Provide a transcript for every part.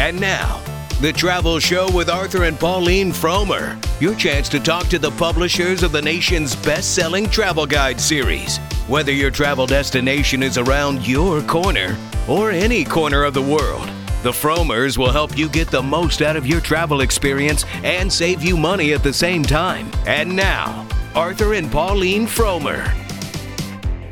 And now, the Travel Show with Arthur and Pauline Frommer. Your chance to talk to the publishers of the nation's best selling travel guide series. Whether your travel destination is around your corner or any corner of the world, the Frommers will help you get the most out of your travel experience and save you money at the same time. And now, Arthur and Pauline Frommer.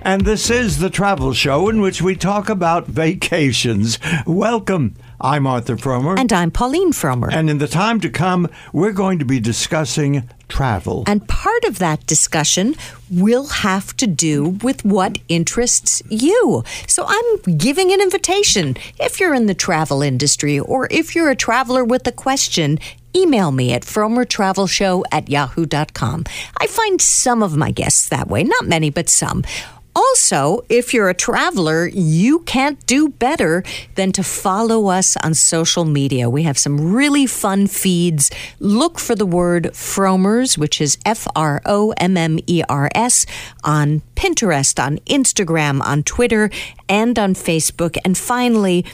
And this is the travel show in which we talk about vacations. Welcome. I'm Arthur Frommer. And I'm Pauline Frommer. And in the time to come, we're going to be discussing travel. And part of that discussion will have to do with what interests you. So I'm giving an invitation. If you're in the travel industry or if you're a traveler with a question, email me at frommertravelshow at yahoo.com. I find some of my guests that way, not many, but some. Also, if you're a traveler, you can't do better than to follow us on social media. We have some really fun feeds. Look for the word Frommers, which is F R O M M E R S, on Pinterest, on Instagram, on Twitter, and on Facebook. And finally,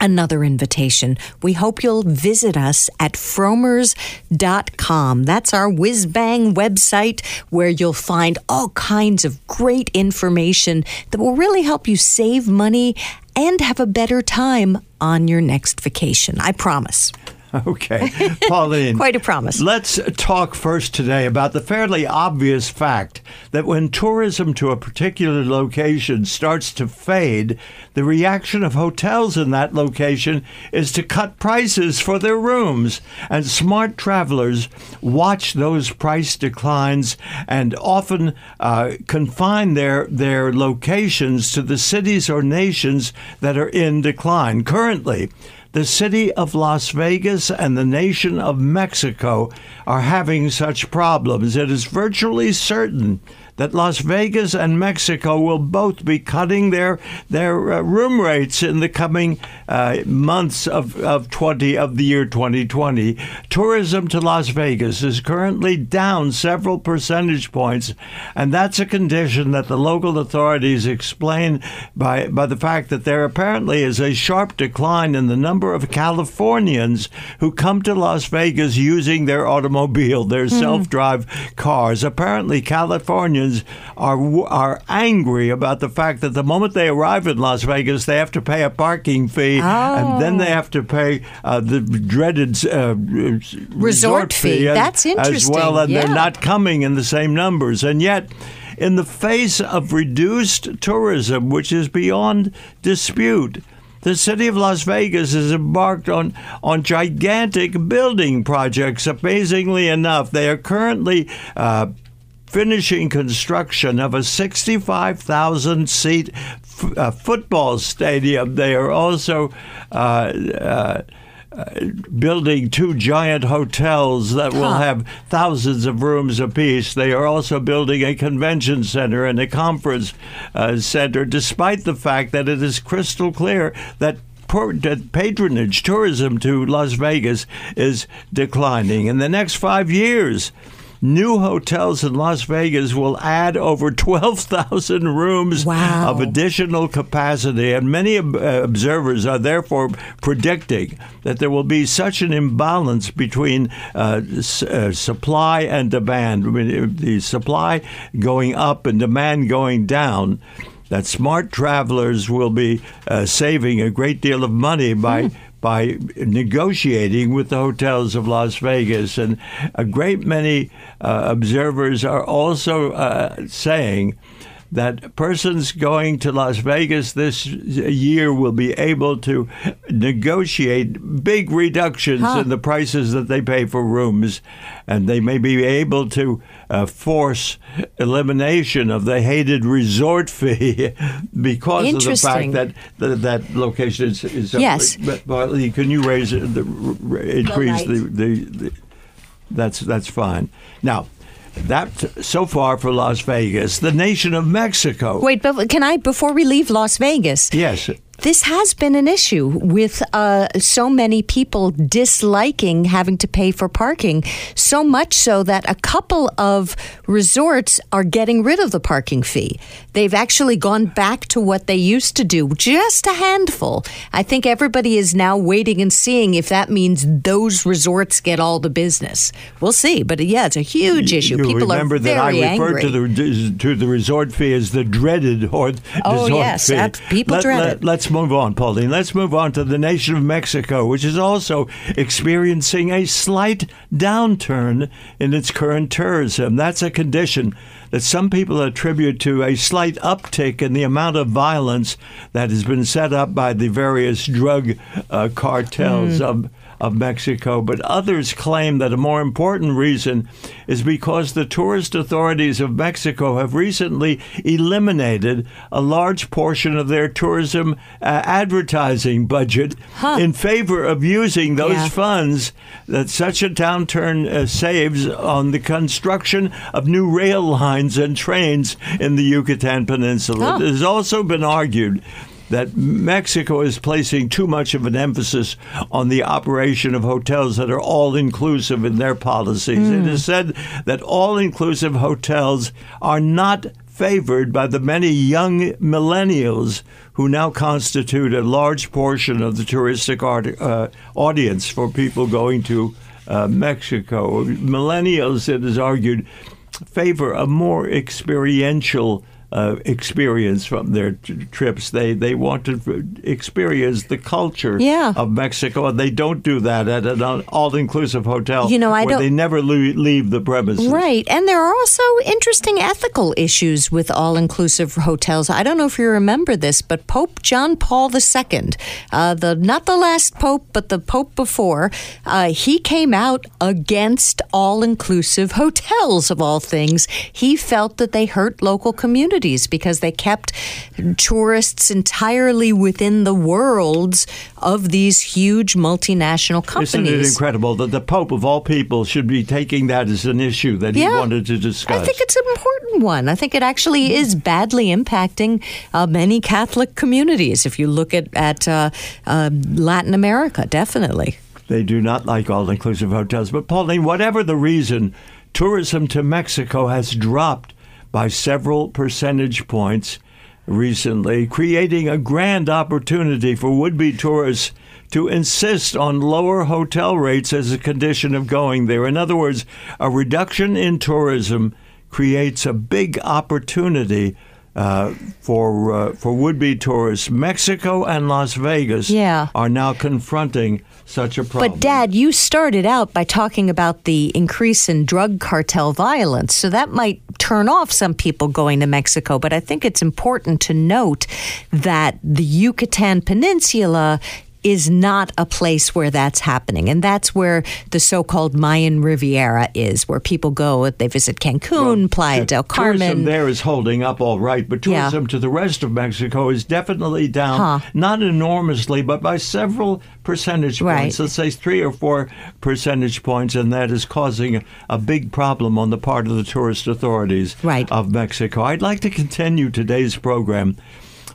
another invitation. We hope you'll visit us at frommers.com. That's our whiz bang website where you'll find all kinds of great information that will really help you save money and have a better time on your next vacation. I promise. Okay, Pauline. Quite a promise. Let's talk first today about the fairly obvious fact that when tourism to a particular location starts to fade, the reaction of hotels in that location is to cut prices for their rooms. And smart travelers watch those price declines and often uh, confine their, their locations to the cities or nations that are in decline. Currently, the city of Las Vegas and the nation of Mexico are having such problems. It is virtually certain that Las Vegas and Mexico will both be cutting their their uh, room rates in the coming uh, months of, of 20 of the year 2020. Tourism to Las Vegas is currently down several percentage points, and that's a condition that the local authorities explain by by the fact that there apparently is a sharp decline in the number of Californians who come to Las Vegas using their automobile, their mm-hmm. self-drive cars. Apparently, Are are angry about the fact that the moment they arrive in Las Vegas, they have to pay a parking fee, oh. and then they have to pay uh, the dreaded uh, resort, resort, fee. That's interesting. As well, and yeah. they're not coming in the same numbers, and yet in the face of reduced tourism, which is beyond dispute, the city of Las Vegas has embarked on, on gigantic building projects. Amazingly enough, they are currently uh, finishing construction of a 65,000 seat f- uh, football stadium. They are also uh, uh, building two giant hotels that will have thousands of rooms apiece. They are also building a convention center and a conference uh, center, despite the fact that it is crystal clear that patronage tourism to Las Vegas is declining. In the next five years, new hotels in Las Vegas will add over 12,000 rooms wow. of additional capacity. And many uh, observers are therefore predicting that there will be such an imbalance between uh, uh, supply and demand. I mean, the supply going up and demand going down that smart travelers will be uh, saving a great deal of money by mm by negotiating with the hotels of Las Vegas. And a great many uh, observers are also uh, saying that persons going to Las Vegas this year will be able to negotiate big reductions huh. in the prices that they pay for rooms, and they may be able to uh, force elimination of the hated resort fee because of the fact that that, that location is, is yes. But, but, can you raise the increase the, the, the that's that's fine. Now that so far for Las Vegas, the nation of Mexico. Wait, but can I before we leave Las Vegas? Yes. This has been an issue with uh, so many people disliking having to pay for parking, so much so that a couple of resorts are getting rid of the parking fee. They've actually gone back to what they used to do, just a handful. I think everybody is now waiting and seeing if that means those resorts get all the business. We'll see, but yeah, it's a huge issue. You people remember are that I referred angry. to the to the resort fee as the dreaded or Oh, yes, ab- people dread it. Let's move on, Pauline. Let's move on to the nation of Mexico, which is also experiencing a slight downturn in its current tourism. That's a condition that some people attribute to a slight uptick in the amount of violence that has been set up by the various drug uh, cartels of of Mexico, but others claim that a more important reason is because the tourist authorities of Mexico have recently eliminated a large portion of their tourism uh, advertising budget in favor of using those Yeah. funds that such a downturn uh, saves on the construction of new rail lines and trains in the Yucatan Peninsula. Oh. It has also been argued that Mexico is placing too much of an emphasis on the operation of hotels that are all inclusive in their policies. It is said that all inclusive hotels are not favored by the many young millennials who now constitute a large portion of the touristic art, uh, audience for people going to uh, Mexico. Millennials, it is argued, favor a more experiential uh, experience from their t- trips. They they want to experience the culture Yeah. of Mexico, and they don't do that at an all inclusive hotel. You know, I where don't- they never le- leave the premises. Right. And there are also interesting ethical issues with all inclusive hotels. I don't know if you remember this, but Pope John Paul II, uh, the not the last pope, but the pope before, uh, he came out against all inclusive hotels, of all things. He felt that they hurt local communities because they kept tourists entirely within the worlds of these huge multinational companies. Isn't it incredible that the Pope of all people should be taking that as an issue that he wanted to discuss? I think it's an important one. I think it actually is badly impacting uh, many Catholic communities. If you look at at uh, uh, Latin America, definitely. They do not like all inclusive hotels. But, Pauline, whatever the reason, tourism to Mexico has dropped by several percentage points recently, creating a grand opportunity for would be tourists to insist on lower hotel rates as a condition of going there. In other words, a reduction in tourism creates a big opportunity. Uh, for uh, for would be tourists, Mexico and Las Vegas Yeah. are now confronting such a problem. But, Dad, you started out by talking about the increase in drug cartel violence. So that might turn off some people going to Mexico. But I think it's important to note that the Yucatan Peninsula is not a place where that's happening. And that's where the so called Mayan Riviera is, where people go, they visit Cancun, Playa del Carmen. Tourism there is holding up all right, but Yeah. tourism to the rest of Mexico is definitely down, Huh. not enormously, but by several percentage Right. points. Let's say three or four percentage points, and that is causing a, a big problem on the part of the tourist authorities Right. of Mexico. I'd like to continue today's program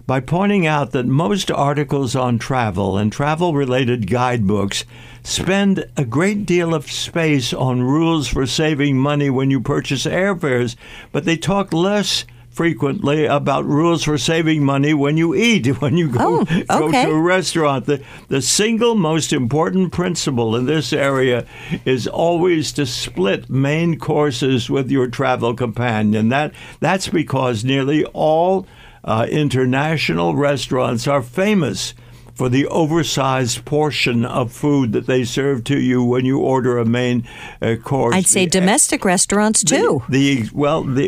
by pointing out that most articles on travel and travel related guidebooks spend a great deal of space on rules for saving money when you purchase airfares, but they talk less frequently about rules for saving money when you eat, when you go, Oh, go to a restaurant. The, the single most important principle in this area is always to split main courses with your travel companion. That That's because nearly all uh, international restaurants are famous for the oversized portion of food that they serve to you when you order a main uh, course. I'd say The- domestic restaurants too. the well, the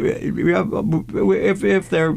if if they're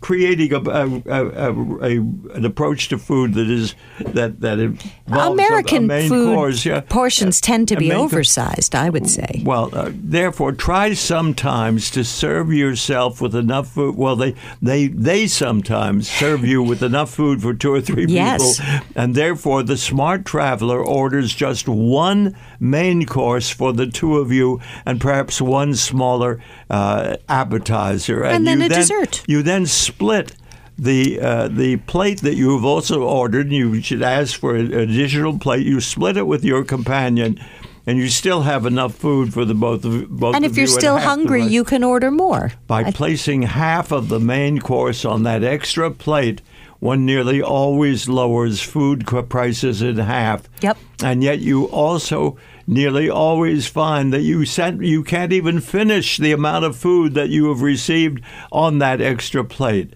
creating a, a, a, a an approach to food that is that that involves American food course, yeah. portions tend to be oversized, I would say. well, uh, therefore, try sometimes to serve yourself with enough food. Well, they they they sometimes serve you with enough food for two or three Yes. people, and therefore the smart traveler orders just one main course for the two of you, and perhaps one smaller uh, appetizer, And then you a dessert. You then split the uh, the plate that you have also ordered, you should ask for an additional plate. You split it with your companion, and you still have enough food for the both of both. And if you're you still hungry, you can order more. by I- placing half of the main course on that extra plate. One nearly always lowers food prices in half. Yep. And yet you also nearly always find that you sent, you can't even finish the amount of food that you have received on that extra plate.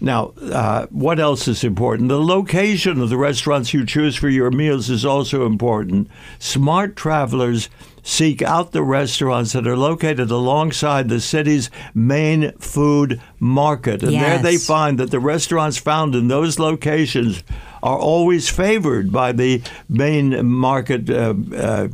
Now, uh, what else is important? The location of the restaurants you choose for your meals is also important. Smart travelers seek out the restaurants that are located alongside the city's main food market. And there they find that the restaurants found in those locations are always favored by the main market uh, uh,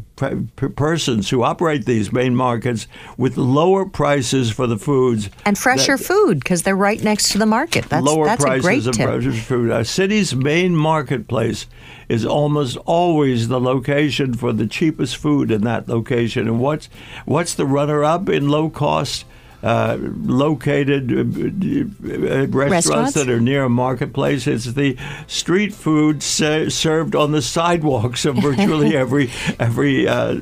persons who operate these main markets with lower prices for the foods and fresher food because they're right next to the market. That's lower that's prices a great of tip. fresh food. A city's main marketplace is almost always the location for the cheapest food in that location. And what's what's the runner-up in low cost? Uh, located uh, uh, restaurants, Restaurants? that are near a marketplace. It's the street food se- served on the sidewalks of virtually every every uh,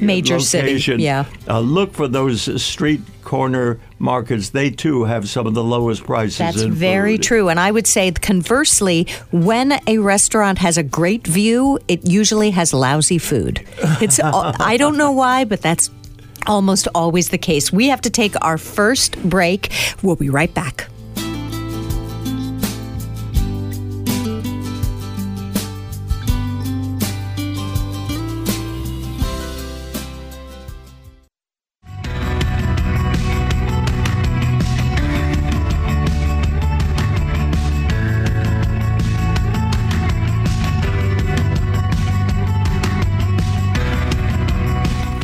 Major city, yeah. Uh, look for those street corner markets. They too have some of the lowest prices. That's very true. And I would say conversely, when a restaurant has a great view, it usually has lousy food. It's I don't know why, but that's almost always the case. We have to take our first break. We'll be right back.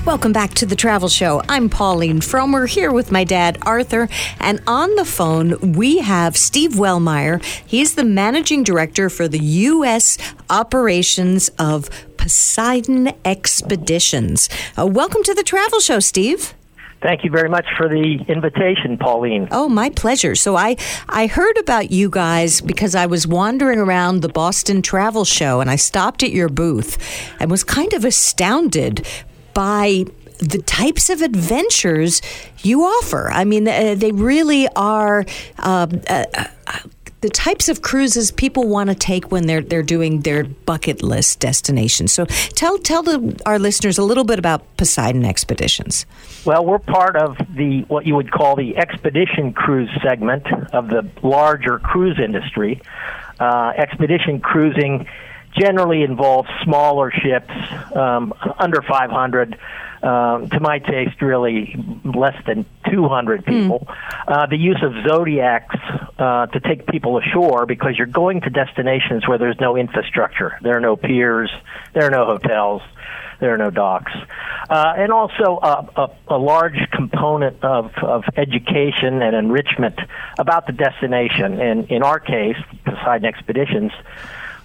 Welcome back to the Travel Show. I'm Pauline Frommer here with my dad, Arthur. And on the phone, we have Steve Wellmeyer. He's the managing director for the U.S. operations of Poseidon Expeditions. Uh, welcome to the Travel Show, Steve. Thank you very much for the invitation, Pauline. Oh, my pleasure. So I I heard about you guys because I was wandering around the Boston Travel Show and I stopped at your booth and was kind of astounded by the types of adventures you offer. I mean, uh, they really are. Uh, uh, uh, the types of cruises people want to take when they're they're doing their bucket list destinations. So tell tell the, our listeners a little bit about Poseidon Expeditions. Well, we're part of the what you would call the expedition cruise segment of the larger cruise industry. Uh, expedition cruising generally involves smaller ships, um, under 500. Um, to my taste, really less than 200 people. Uh, the use of zodiacs uh, to take people ashore because you're going to destinations where there's no infrastructure. There are no piers, there are no hotels, there are no docks. Uh, and also a, a, a large component of, of education and enrichment about the destination. And in our case, Poseidon Expeditions,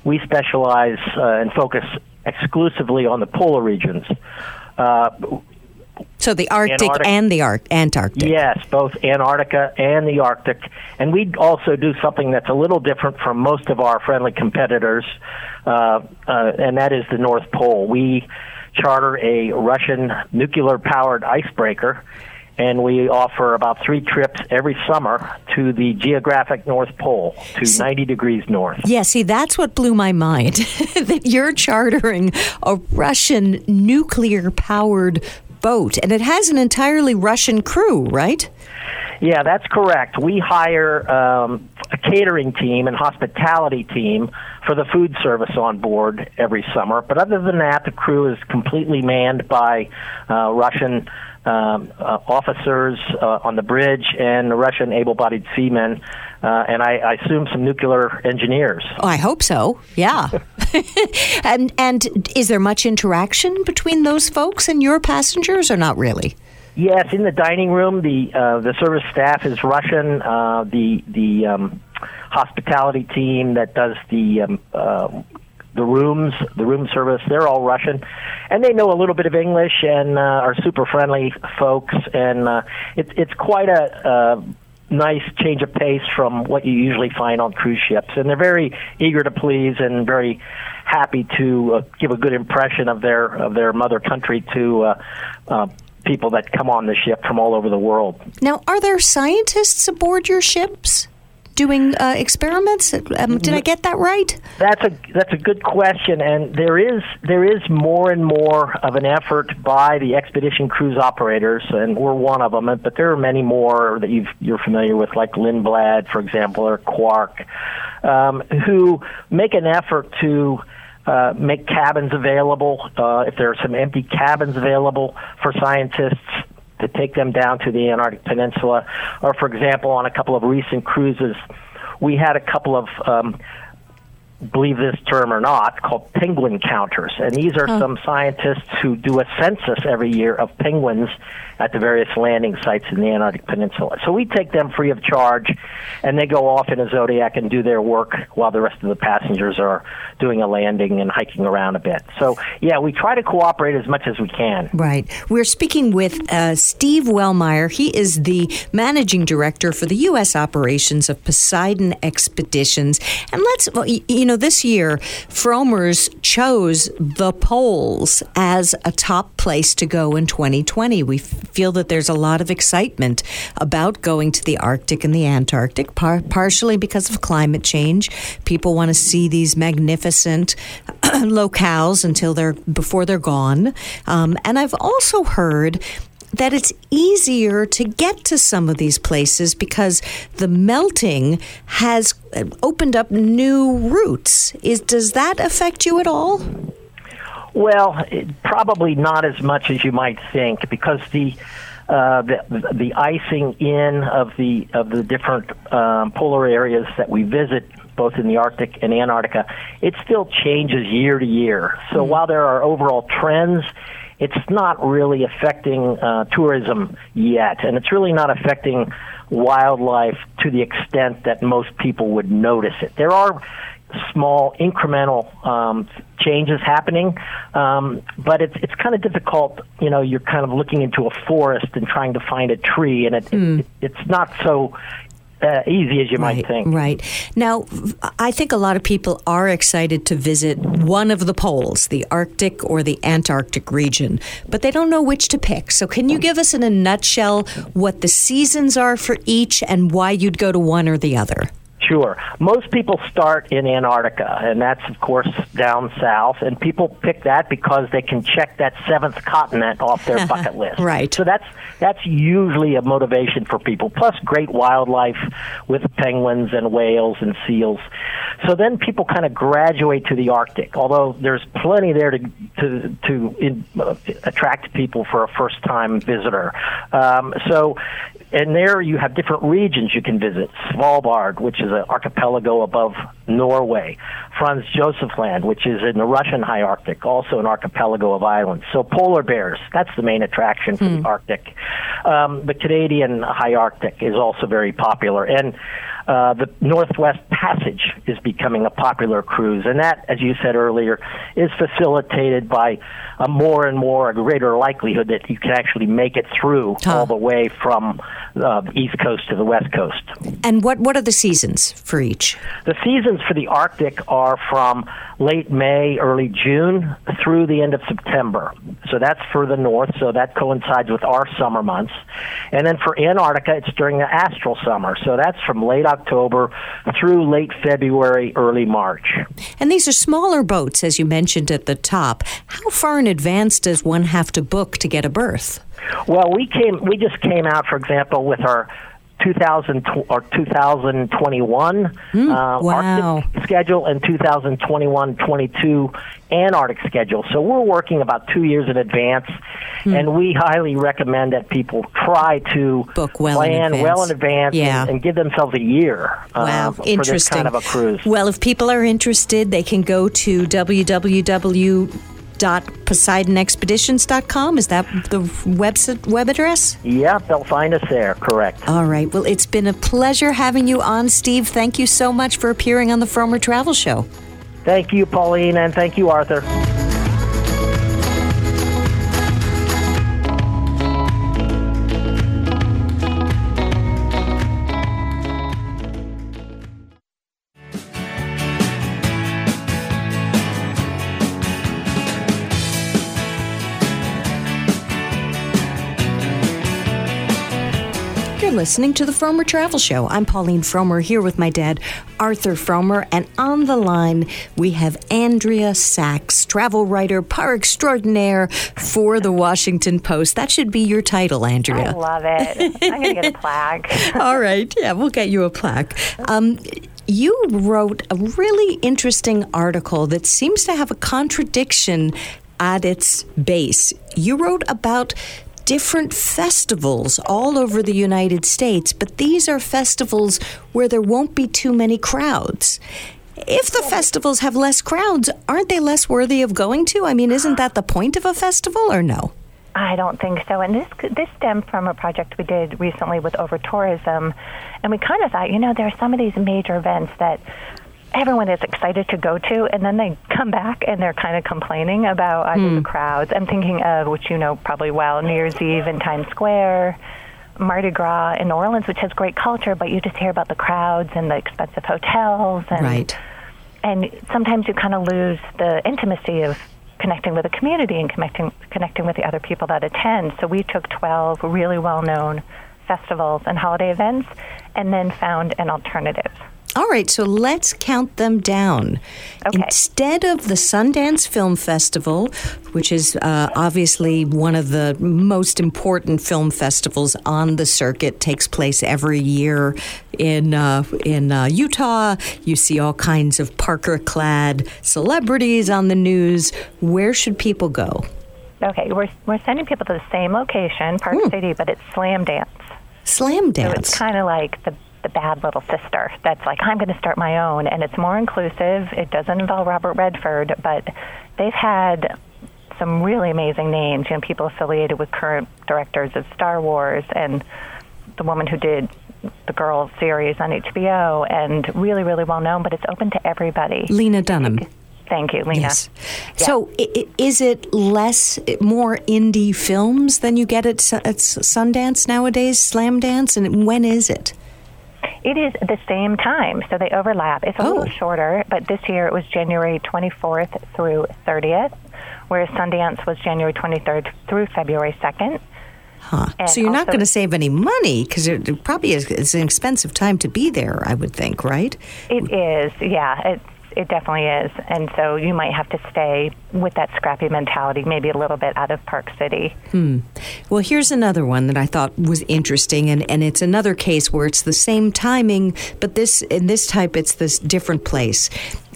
we specialize uh, and focus exclusively on the polar regions. Uh, So the Arctic and the Ar- Antarctic. Yes, both Antarctica and the Arctic. And we also do something that's a little different from most of our friendly competitors, uh, uh, and that is the North Pole. We charter a Russian nuclear powered icebreaker, and we offer about three trips every summer to the geographic North Pole, to 90 degrees north. Yeah, see, that's what blew my mind that you're chartering a Russian nuclear powered boat, and it has an entirely Russian crew, right? Yeah, that's correct. We hire um, a catering team and hospitality team for the food service on board every summer. But other than that, the crew is completely manned by uh, Russian um, uh, officers uh, on the bridge and Russian able-bodied seamen, uh, and I, I assume some nuclear engineers. Oh, I hope so. Yeah. and and is there much interaction between those folks and your passengers, or not really? Yes, in the dining room, the uh, the service staff is Russian. Uh, the the um, hospitality team that does the um, uh, the rooms, the room service, they're all Russian, and they know a little bit of English and uh, are super friendly folks. And uh, it's it's quite a uh, nice change of pace from what you usually find on cruise ships. And they're very eager to please and very happy to uh, give a good impression of their of their mother country to uh, uh, people that come on the ship from all over the world. Now, are there scientists aboard your ships? Doing uh, experiments? Um, did I get that right? That's a that's a good question, and there is there is more and more of an effort by the expedition cruise operators, and we're one of them. But there are many more that you are familiar with, like Lindblad, for example, or Quark, um, who make an effort to. Uh, make cabins available. Uh, if there are some empty cabins available for scientists to take them down to the Antarctic Peninsula. Or, for example, on a couple of recent cruises, we had a couple of um, believe this term or not, called penguin counters. And these are some scientists who do a census every year of penguins at the various landing sites in the Antarctic Peninsula. So we take them free of charge, and they go off in a Zodiac and do their work while the rest of the passengers are doing a landing and hiking around a bit. So, yeah, we try to cooperate as much as we can. Right. We're speaking with uh, Steve Wellmeyer. He is the managing director for the U.S. operations of Poseidon Expeditions. And let's, you know, this year, Frommer's chose the poles as a top place to go in 2020. We feel that there's a lot of excitement about going to the Arctic and the Antarctic, par- partially because of climate change. People want to see these magnificent locales until they're before they're gone. Um, and I've also heard that it's easier to get to some of these places because the melting has uh, opened up new routes. Is does that affect you at all? Well, it, probably not as much as you might think, because the uh, the, the icing in of the of the different um, polar areas that we visit, both in the Arctic and Antarctica, it still changes year to year. So mm-hmm. while there are overall trends, it's not really affecting uh, tourism yet, and it's really not affecting wildlife to the extent that most people would notice it. There are small incremental um, changes happening, um, but it's it's kind of difficult. You know, you're kind of looking into a forest and trying to find a tree, and it, mm. it it's not so uh, easy as you right, might think. Right. Now, I think a lot of people are excited to visit one of the poles, the Arctic or the Antarctic region, but they don't know which to pick. So, can you give us in a nutshell what the seasons are for each and why you'd go to one or the other? Sure. Most people start in Antarctica, and that's, of course, down south. And people pick that because they can check that seventh continent off their bucket list. right. So that's that's usually a motivation for people. Plus, great wildlife with penguins and whales and seals. So then people kind of graduate to the Arctic. Although there's plenty there to to to in, uh, attract people for a first time visitor. Um, so and there you have different regions you can visit. Svalbard, which is an archipelago above Norway. Franz Josef Land, which is in the Russian high Arctic, also an archipelago of islands. So polar bears, that's the main attraction for mm. the hmm. Arctic. Um, the Canadian high Arctic is also very popular. And uh, the Northwest Passage is becoming a popular cruise, and that, as you said earlier, is facilitated by a more and more a greater likelihood that you can actually make it through huh. all the way from uh, the East Coast to the West Coast. And what what are the seasons for each? The seasons for the Arctic are from late May, early June through the end of September. So that's for the north, so that coincides with our summer months. And then for Antarctica, it's during the austral summer. So that's from late October through late February, early March. And these are smaller boats, as you mentioned at the top. How far in advance does one have to book to get a berth? Well, we came. We just came out, for example, with our 2000 or 2021 mm, uh, wow. Arctic schedule and 2021-22 Antarctic schedule. So we're working about two years in advance, mm. and we highly recommend that people try to book well plan in well in advance yeah. and, and, give themselves a year uh, wow. for Interesting. this kind of a cruise. Well, if people are interested, they can go to www www.poseidonexpeditions.com. Is that the website, web address? Yeah, they'll find us there, correct. All right. Well, it's been a pleasure having you on, Steve. Thank you so much for appearing on the Frommer Travel Show. Thank you, Pauline, and thank you, Arthur. Listening to the Frommer Travel Show. I'm Pauline Frommer here with my dad, Arthur Frommer, and on the line we have Andrea Sachs, travel writer par extraordinaire for the Washington Post. That should be your title, Andrea. I love it. I'm going to get a plaque. All right. Yeah, we'll get you a plaque. Um, you wrote a really interesting article that seems to have a contradiction at its base. You wrote about different festivals all over the United States, but these are festivals where there won't be too many crowds. If the festivals have less crowds, aren't they less worthy of going to? I mean, isn't that the point of a festival or no? I don't think so. And this this stemmed from a project we did recently with Over Tourism, and we kind of thought, you know, there are some of these major events that everyone is excited to go to, and then they come back and they're kind of complaining about either mm. the crowds. I'm thinking of, which you know probably well, New Year's Eve in Times Square, Mardi Gras in New Orleans, which has great culture, but you just hear about the crowds and the expensive hotels, and right. and sometimes you kind of lose the intimacy of connecting with the community and connecting connecting with the other people that attend. So we took 12 really well-known festivals and holiday events, and then found an alternative. All right, so let's count them down. Okay. Instead of the Sundance Film Festival, which is uh, obviously one of the most important film festivals on the circuit, takes place every year in uh, in uh, Utah. You see all kinds of Parker-clad celebrities on the news. Where should people go? Okay, we're we're sending people to the same location, Park hmm. City, but it's Slamdance. Slam Dance. So it's kind of like the the bad little sister that's like, I'm going to start my own. And it's more inclusive. It doesn't involve Robert Redford, but they've had some really amazing names, you know, people affiliated with current directors of Star Wars and the woman who did the Girl series on HBO and really, really well known, but it's open to everybody. Lena Dunham. Thank you, Lena. Yes. Yeah. So, is it less, more indie films than you get at, at Sundance nowadays, Slamdance? And when is it? It is the same time, so they overlap. It's a oh. little shorter, but this year it was January 24th through 30th, whereas Sundance was January 23rd through February 2nd. Huh. So you're not going to save any money because it probably is it's an expensive time to be there. I would think, right? It is. Yeah, it's it definitely is. And so you might have to stay with that scrappy mentality, maybe a little bit out of Park City. Hmm. Well, here's another one that I thought was interesting, and, and it's another case where it's the same timing, but this in this type, it's this different place.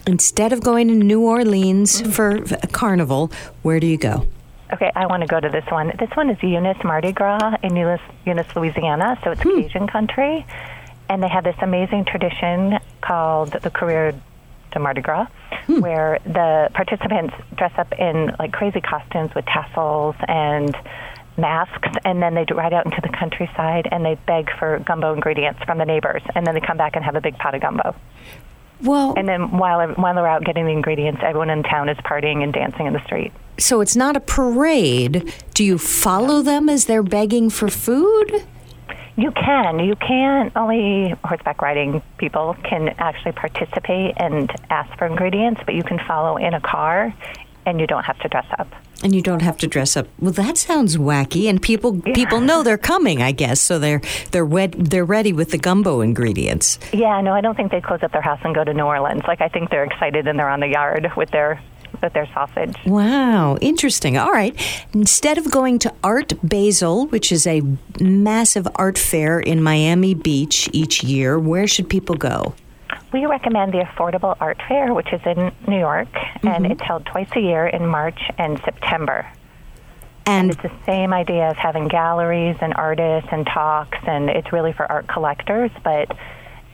Instead of going to New Orleans for a carnival, where do you go? Okay, I want to go to this one. This one is Eunice Mardi Gras in Eunice, Eunice Louisiana, so it's hmm. Cajun country. And they have this amazing tradition called the Courrier to Mardi Gras, hmm. where the participants dress up in like crazy costumes with tassels and masks, and then they ride out into the countryside and they beg for gumbo ingredients from the neighbors, and then they come back and have a big pot of gumbo. Well, and then while while they're out getting the ingredients, everyone in town is partying and dancing in the street. So it's not a parade. Do you follow them as they're begging for food? You can. You can. Only horseback riding people can actually participate and ask for ingredients, but you can follow in a car and you don't have to dress up. And you don't have to dress up. Well, that sounds wacky, and people yeah. people know they're coming, I guess, so they're they're wed- they're ready with the gumbo ingredients. Yeah, no, I don't think they close up their house and go to New Orleans. Like I think they're excited and they're on the yard with their with their sausage. Wow, interesting. All right. Instead of going to Art Basel, which is a massive art fair in Miami Beach each year, where should people go? We recommend the Affordable Art Fair, which is in New York, mm-hmm. and it's held twice a year in March and September. And, and, it's the same idea of having galleries and artists and talks, and it's really for art collectors, but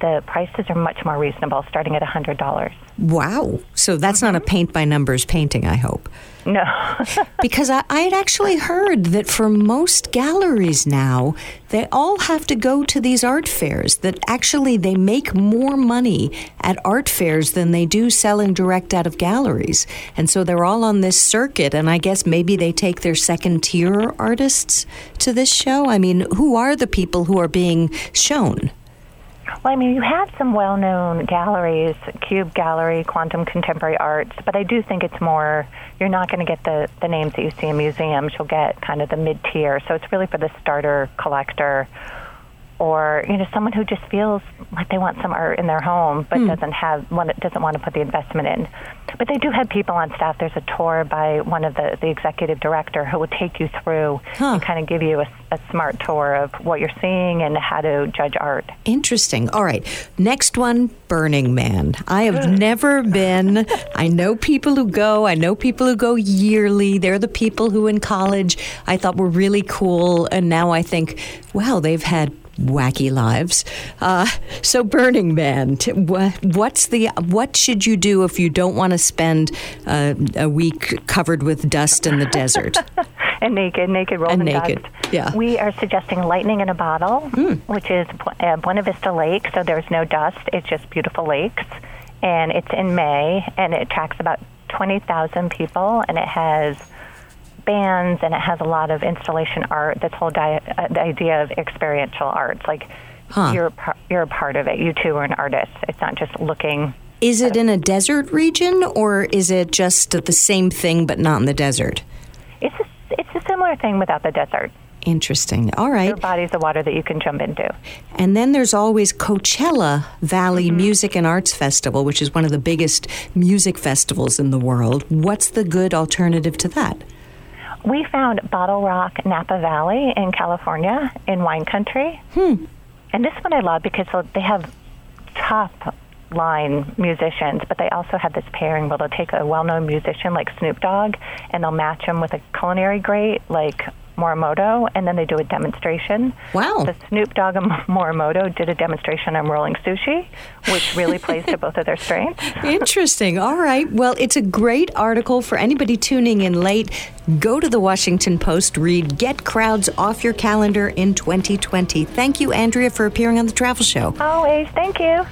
the prices are much more reasonable, starting at $100. Wow. So that's mm-hmm. not a mm-hmm. paint by numbers painting, I hope. No. because I, I, had actually heard that for most galleries now, they all have to go to these art fairs, that actually they make more money at art fairs than they do selling direct out of galleries. And so they're all on this circuit, and I guess maybe they take their second tier artists to this show. I mean, who are the people who are being shown? Well, I mean, you have some well known galleries, Cube Gallery, Quantum Contemporary Arts, but I do think it's more, you're not going to get the, the names that you see in museums. You'll get kind of the mid tier. So it's really for the starter collector or you know someone who just feels like they want some art in their home but hmm. doesn't have one doesn't want to put the investment in. But they do have people on staff. There's a tour by one of the the executive director who will take you through Huh. and kind of give you a, a smart tour of what you're seeing and how to judge art. Interesting. All right. Next one Burning Man. I have never been. I know people who go. I know people who go yearly. They're the people who in college I thought were really cool. And now I think, wow, they've had wacky lives. Uh, so Burning Man, t- wha- what's the what should you do if you don't want to spend uh, a week covered with dust in the desert? and naked, naked rolling And naked, dust. yeah. We are suggesting lightning in a bottle, which is uh, Buena Vista Lake. So there's no dust; it's just beautiful lakes, and it's in May, and it attracts about twenty thousand people, and it has bands, and it has a lot of installation art. This whole di- uh, the idea of experiential arts, like Huh. you're par- you're a part of it. You too are an artist. It's not just looking. Is it in a desert region or is it just the same thing but not in the desert? It's a, it's a similar thing without the desert. Interesting. All right. Your body's the water that you can jump into. And then there's always Coachella Valley Music and Arts Festival, which is one of the biggest music festivals in the world. What's the good alternative to that? We found Bottle Rock Napa Valley in California in wine country. Hmm. And this one I love because they have top line musicians, but they also have this pairing where they'll take a well known musician like Snoop Dogg and they'll match him with a culinary great like Morimoto, and then they do a demonstration. Wow. The Snoop Dogg and Morimoto did a demonstration on rolling sushi, which really plays to both of their strengths. Interesting. All right. Well, it's a great article for anybody tuning in late. Go to the Washington Post, read Get Crowds Off Your Calendar in 2020. Thank you, Andrea, for appearing on the travel show. Always, thank you.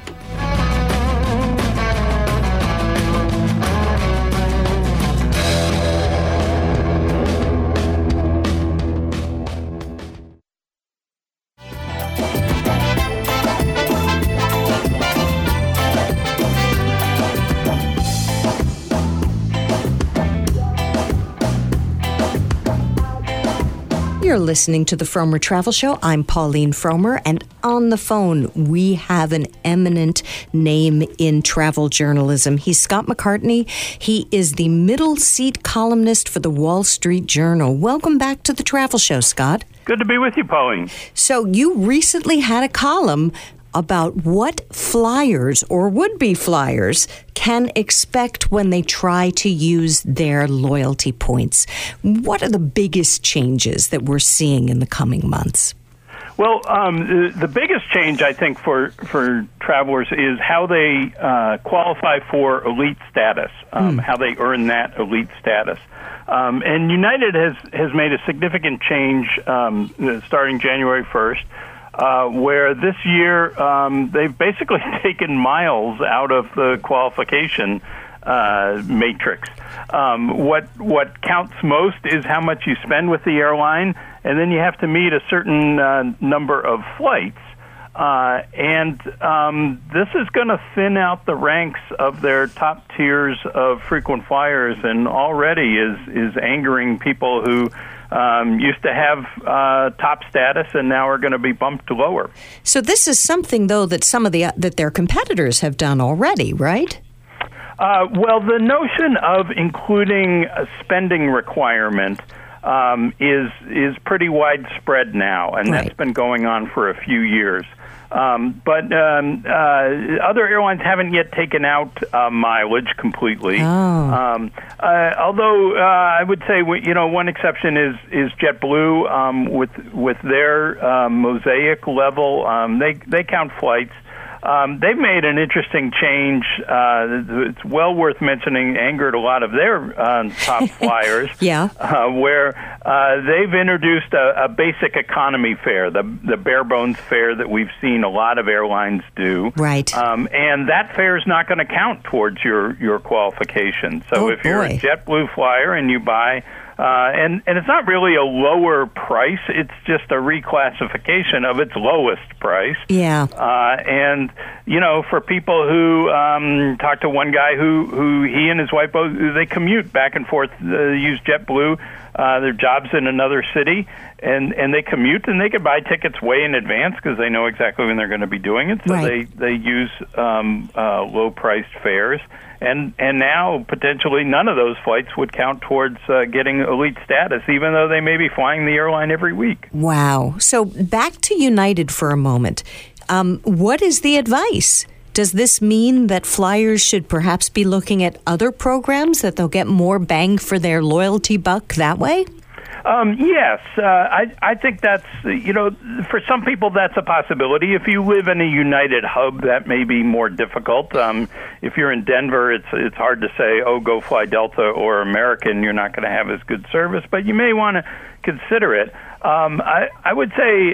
You're listening to the Frommer Travel Show. I'm Pauline Frommer, and on the phone, we have an eminent name in travel journalism. He's Scott McCartney. He is the middle seat columnist for the Wall Street Journal. Welcome back to the Travel Show, Scott. Good to be with you, Pauline. So, you recently had a column about what flyers or would be flyers can expect when they try to use their loyalty points. What are the biggest changes that we're seeing in the coming months? Well, um, the, the biggest change I think for for travelers is how they uh, qualify for elite status, um, how they earn that elite status. Um, and United has has made a significant change um, starting January first. Uh, where this year um, they've basically taken miles out of the qualification uh, matrix. Um, what what counts most is how much you spend with the airline, and then you have to meet a certain uh, number of flights. Uh, and um, this is going to thin out the ranks of their top tiers of frequent flyers, and already is is angering people who um, used to have uh, top status and now are going to be bumped lower. So this is something though that some of the that their competitors have done already, right? Uh, well, the notion of including a spending requirement um, is is pretty widespread now, and Right. that's been going on for a few years. Um, but um, uh, other airlines haven't yet taken out uh, mileage completely. Oh. Um, uh, although uh, I would say, you know, one exception is is JetBlue um, with with their uh, mosaic level. Um, they they count flights. Um, they've made an interesting change. Uh, it's well worth mentioning. Angered a lot of their uh, top flyers. Yeah. Uh, where uh, they've introduced a, a basic economy fare, the the bare bones fare that we've seen a lot of airlines do. Right. Um, and that fare is not going to count towards your your qualification. So Oh, if you're a. JetBlue flyer and you buy. Uh, and and it's not really a lower price; it's just a reclassification of its lowest price. Yeah. Uh, and you know, for people who um, talked to one guy who who he and his wife both they commute back and forth, uh, use JetBlue uh, their jobs in another city, and and they commute and they can buy tickets way in advance because they know exactly when they're going to be doing it. So Right. they they use um, uh, low priced fares. And and now potentially none of those flights would count towards uh, getting elite status, even though they may be flying the airline every week. Wow. So back to United for a moment. Um, what is the advice? Does this mean that flyers should perhaps be looking at other programs that they'll get more bang for their loyalty buck that way? Um, yes, uh, I, I think that's you know for some people that's a possibility. If you live in a United hub, that may be more difficult. Um, if you're in Denver, it's it's hard to say, oh, go fly Delta or American. You're not going to have as good service, but you may want to consider it. Um, I, I would say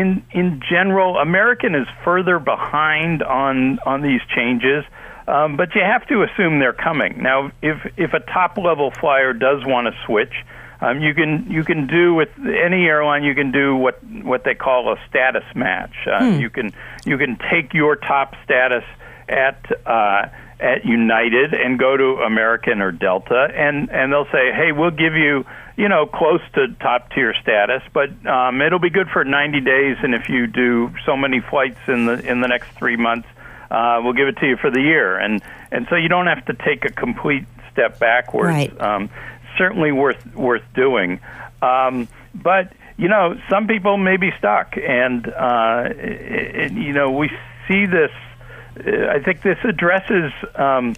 in in general, American is further behind on on these changes. Um, but you have to assume they're coming. Now, if if a top level flyer does want to switch, um, you can you can do with any airline you can do what what they call a status match. Uh, You can you can take your top status at uh, at United and go to American or Delta, and and they'll say, hey, we'll give you you know close to top tier status, but um, it'll be good for 90 days, and if you do so many flights in the in the next three months, uh, we'll give it to you for the year, and and so you don't have to take a complete step backwards. Right. Um, certainly worth worth doing. Um, but you know, some people may be stuck, and uh, it, it- you know, we see this. I think this addresses. Um,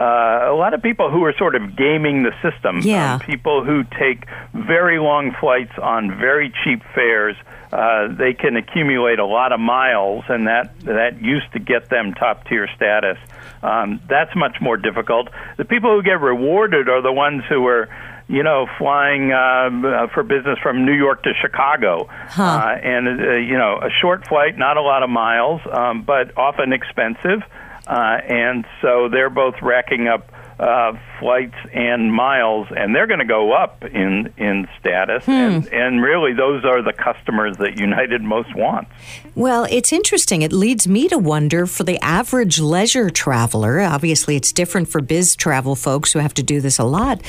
uh, a lot of people who are sort of gaming the system. Yeah. Um, people who take very long flights on very cheap fares. Uh, they can accumulate a lot of miles, and that that used to get them top tier status. Um, that's much more difficult. The people who get rewarded are the ones who are, you know, flying um, uh, for business from New York to Chicago, uh, and uh, you know, a short flight, not a lot of miles, um, but often expensive, uh, and so they're both racking up uh, flights and miles, and they're going to go up in in status. And, and really, those are the customers that United most wants. Well, it's interesting. It leads me to wonder for the average leisure traveler, obviously it's different for biz travel folks who have to do this a lot.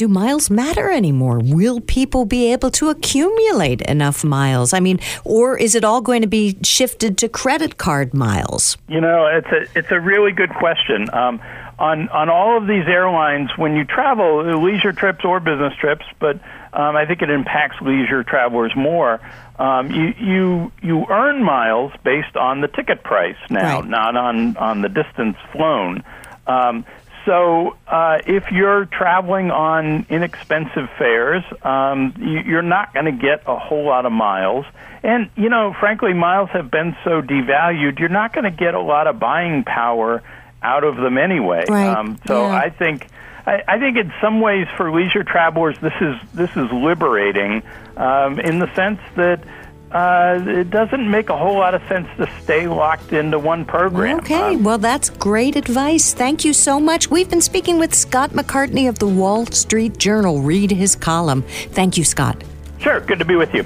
Do miles matter anymore? Will people be able to accumulate enough miles? I mean, or is it all going to be shifted to credit card miles? You know, it's a it's a really good question. Um, on on all of these airlines, when you travel, leisure trips or business trips, but um, I think it impacts leisure travelers more. Um, you you you earn miles based on the ticket price now, Right. not on on the distance flown. Um, so uh, if you're traveling on inexpensive fares, um, you, you're not going to get a whole lot of miles. And you know, frankly, miles have been so devalued. You're not going to get a lot of buying power out of them anyway. Right. Um, so Yeah. I think. I, I think in some ways for leisure travelers this is this is liberating um, in the sense that uh, it doesn't make a whole lot of sense to stay locked into one program. Okay, Um, well, that's great advice. Thank you so much. We've been speaking with Scott McCartney of the Wall Street Journal. Read his column. Thank you, Scott. sure, good to be with you.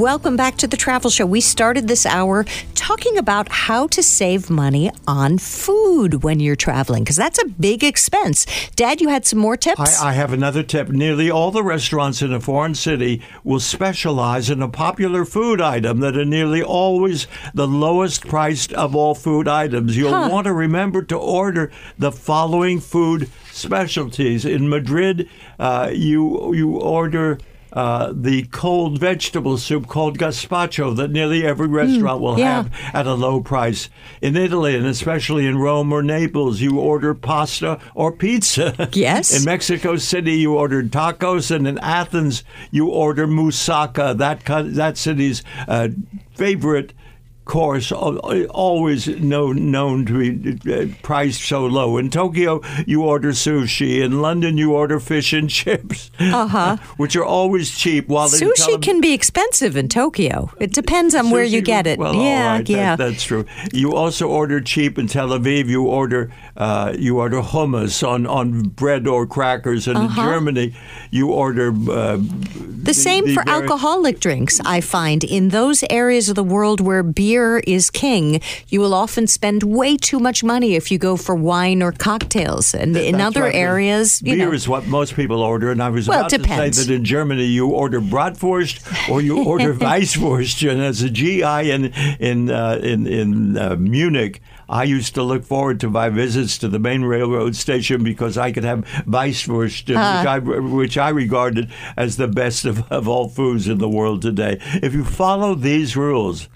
Welcome back to the Travel Show. We started this hour talking about how to save money on food when you're traveling, because that's a big expense. Dad, you had some more tips? I, I have another tip. Nearly all the restaurants in a foreign city will specialize in a popular food item that are nearly always the lowest priced of all food items. You'll want to remember to order the following food specialties. In Madrid, uh, you you order. Uh, the cold vegetable soup called gazpacho that nearly every restaurant will yeah. have at a low price. In Italy, and especially in Rome or Naples, you order pasta or pizza. Yes. In Mexico City, you ordered tacos, and in Athens, you order moussaka, that that city's uh, favorite course, always known known to be uh, priced so low. In Tokyo, you order sushi. In London, you order fish and chips, uh-huh. which are always cheap. While Sushi can be expensive in Tokyo. It depends on where you get it. Well, yeah, right, yeah. that- that's true. You also order cheap in Tel Aviv. You order uh, you order hummus on, on bread or crackers, and Uh-huh. in Germany you order uh, The same for very- alcoholic drinks, I find. In those areas of the world where beer is king, you will often spend way too much money if you go for wine or cocktails. And in other right, areas, you beer know. is what most people order, and I was Well, about to say that in Germany you order Bratwurst or you order Weisswurst. And as a GI in in uh, in in uh, Munich, I used to look forward to my visits to the main railroad station because I could have Weisswurst, uh, which, I, which I regarded as the best of, of all foods in the world today. If you follow these rules,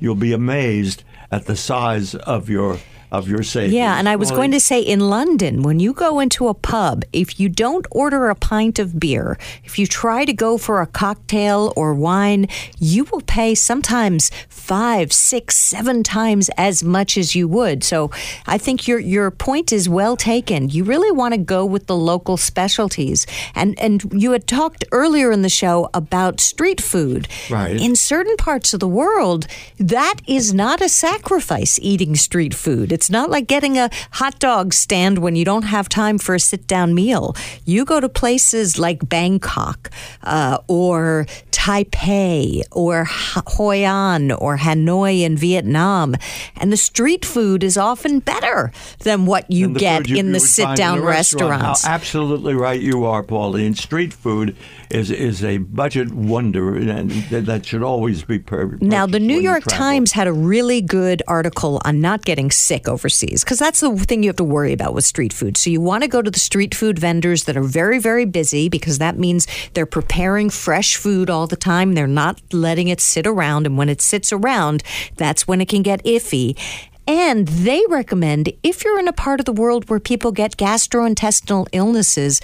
you'll be amazed at the size of your of your savings. Yeah, and I was going to say in London, when you go into a pub, if you don't order a pint of beer, if you try to go for a cocktail or wine, you will pay sometimes five, six, seven times as much as you would. So I think your your point is well taken. You really want to go with the local specialties. And and you had talked earlier in the show about street food. Right. In certain parts of the world, that is not a sacrifice eating street food. It's not like getting a hot dog stand when you don't have time for a sit down meal. You go to places like Bangkok uh, or Taipei or Hoi An or Hanoi in Vietnam, and the street food is often better than what you get you- in you the sit down restaurant. restaurants. How absolutely right you are, Pauline. Street food is is a budget wonder, and that should always be per- Now, the New York. Times had a really good article on not getting sick overseas because that's the thing you have to worry about with street food. So, you want to go to the street food vendors that are very, very busy because that means they're preparing fresh food all the time. They're not letting it sit around. And when it sits around, that's when it can get iffy. And they recommend if you're in a part of the world where people get gastrointestinal illnesses,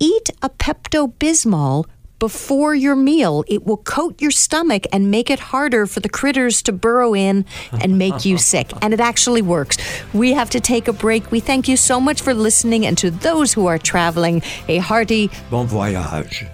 eat a Pepto Bismol before your meal. It will coat your stomach and make it harder for the critters to burrow in and make you sick. And it actually works. We have to take a break. We thank you so much for listening. And to those who are traveling, a hearty Bon voyage.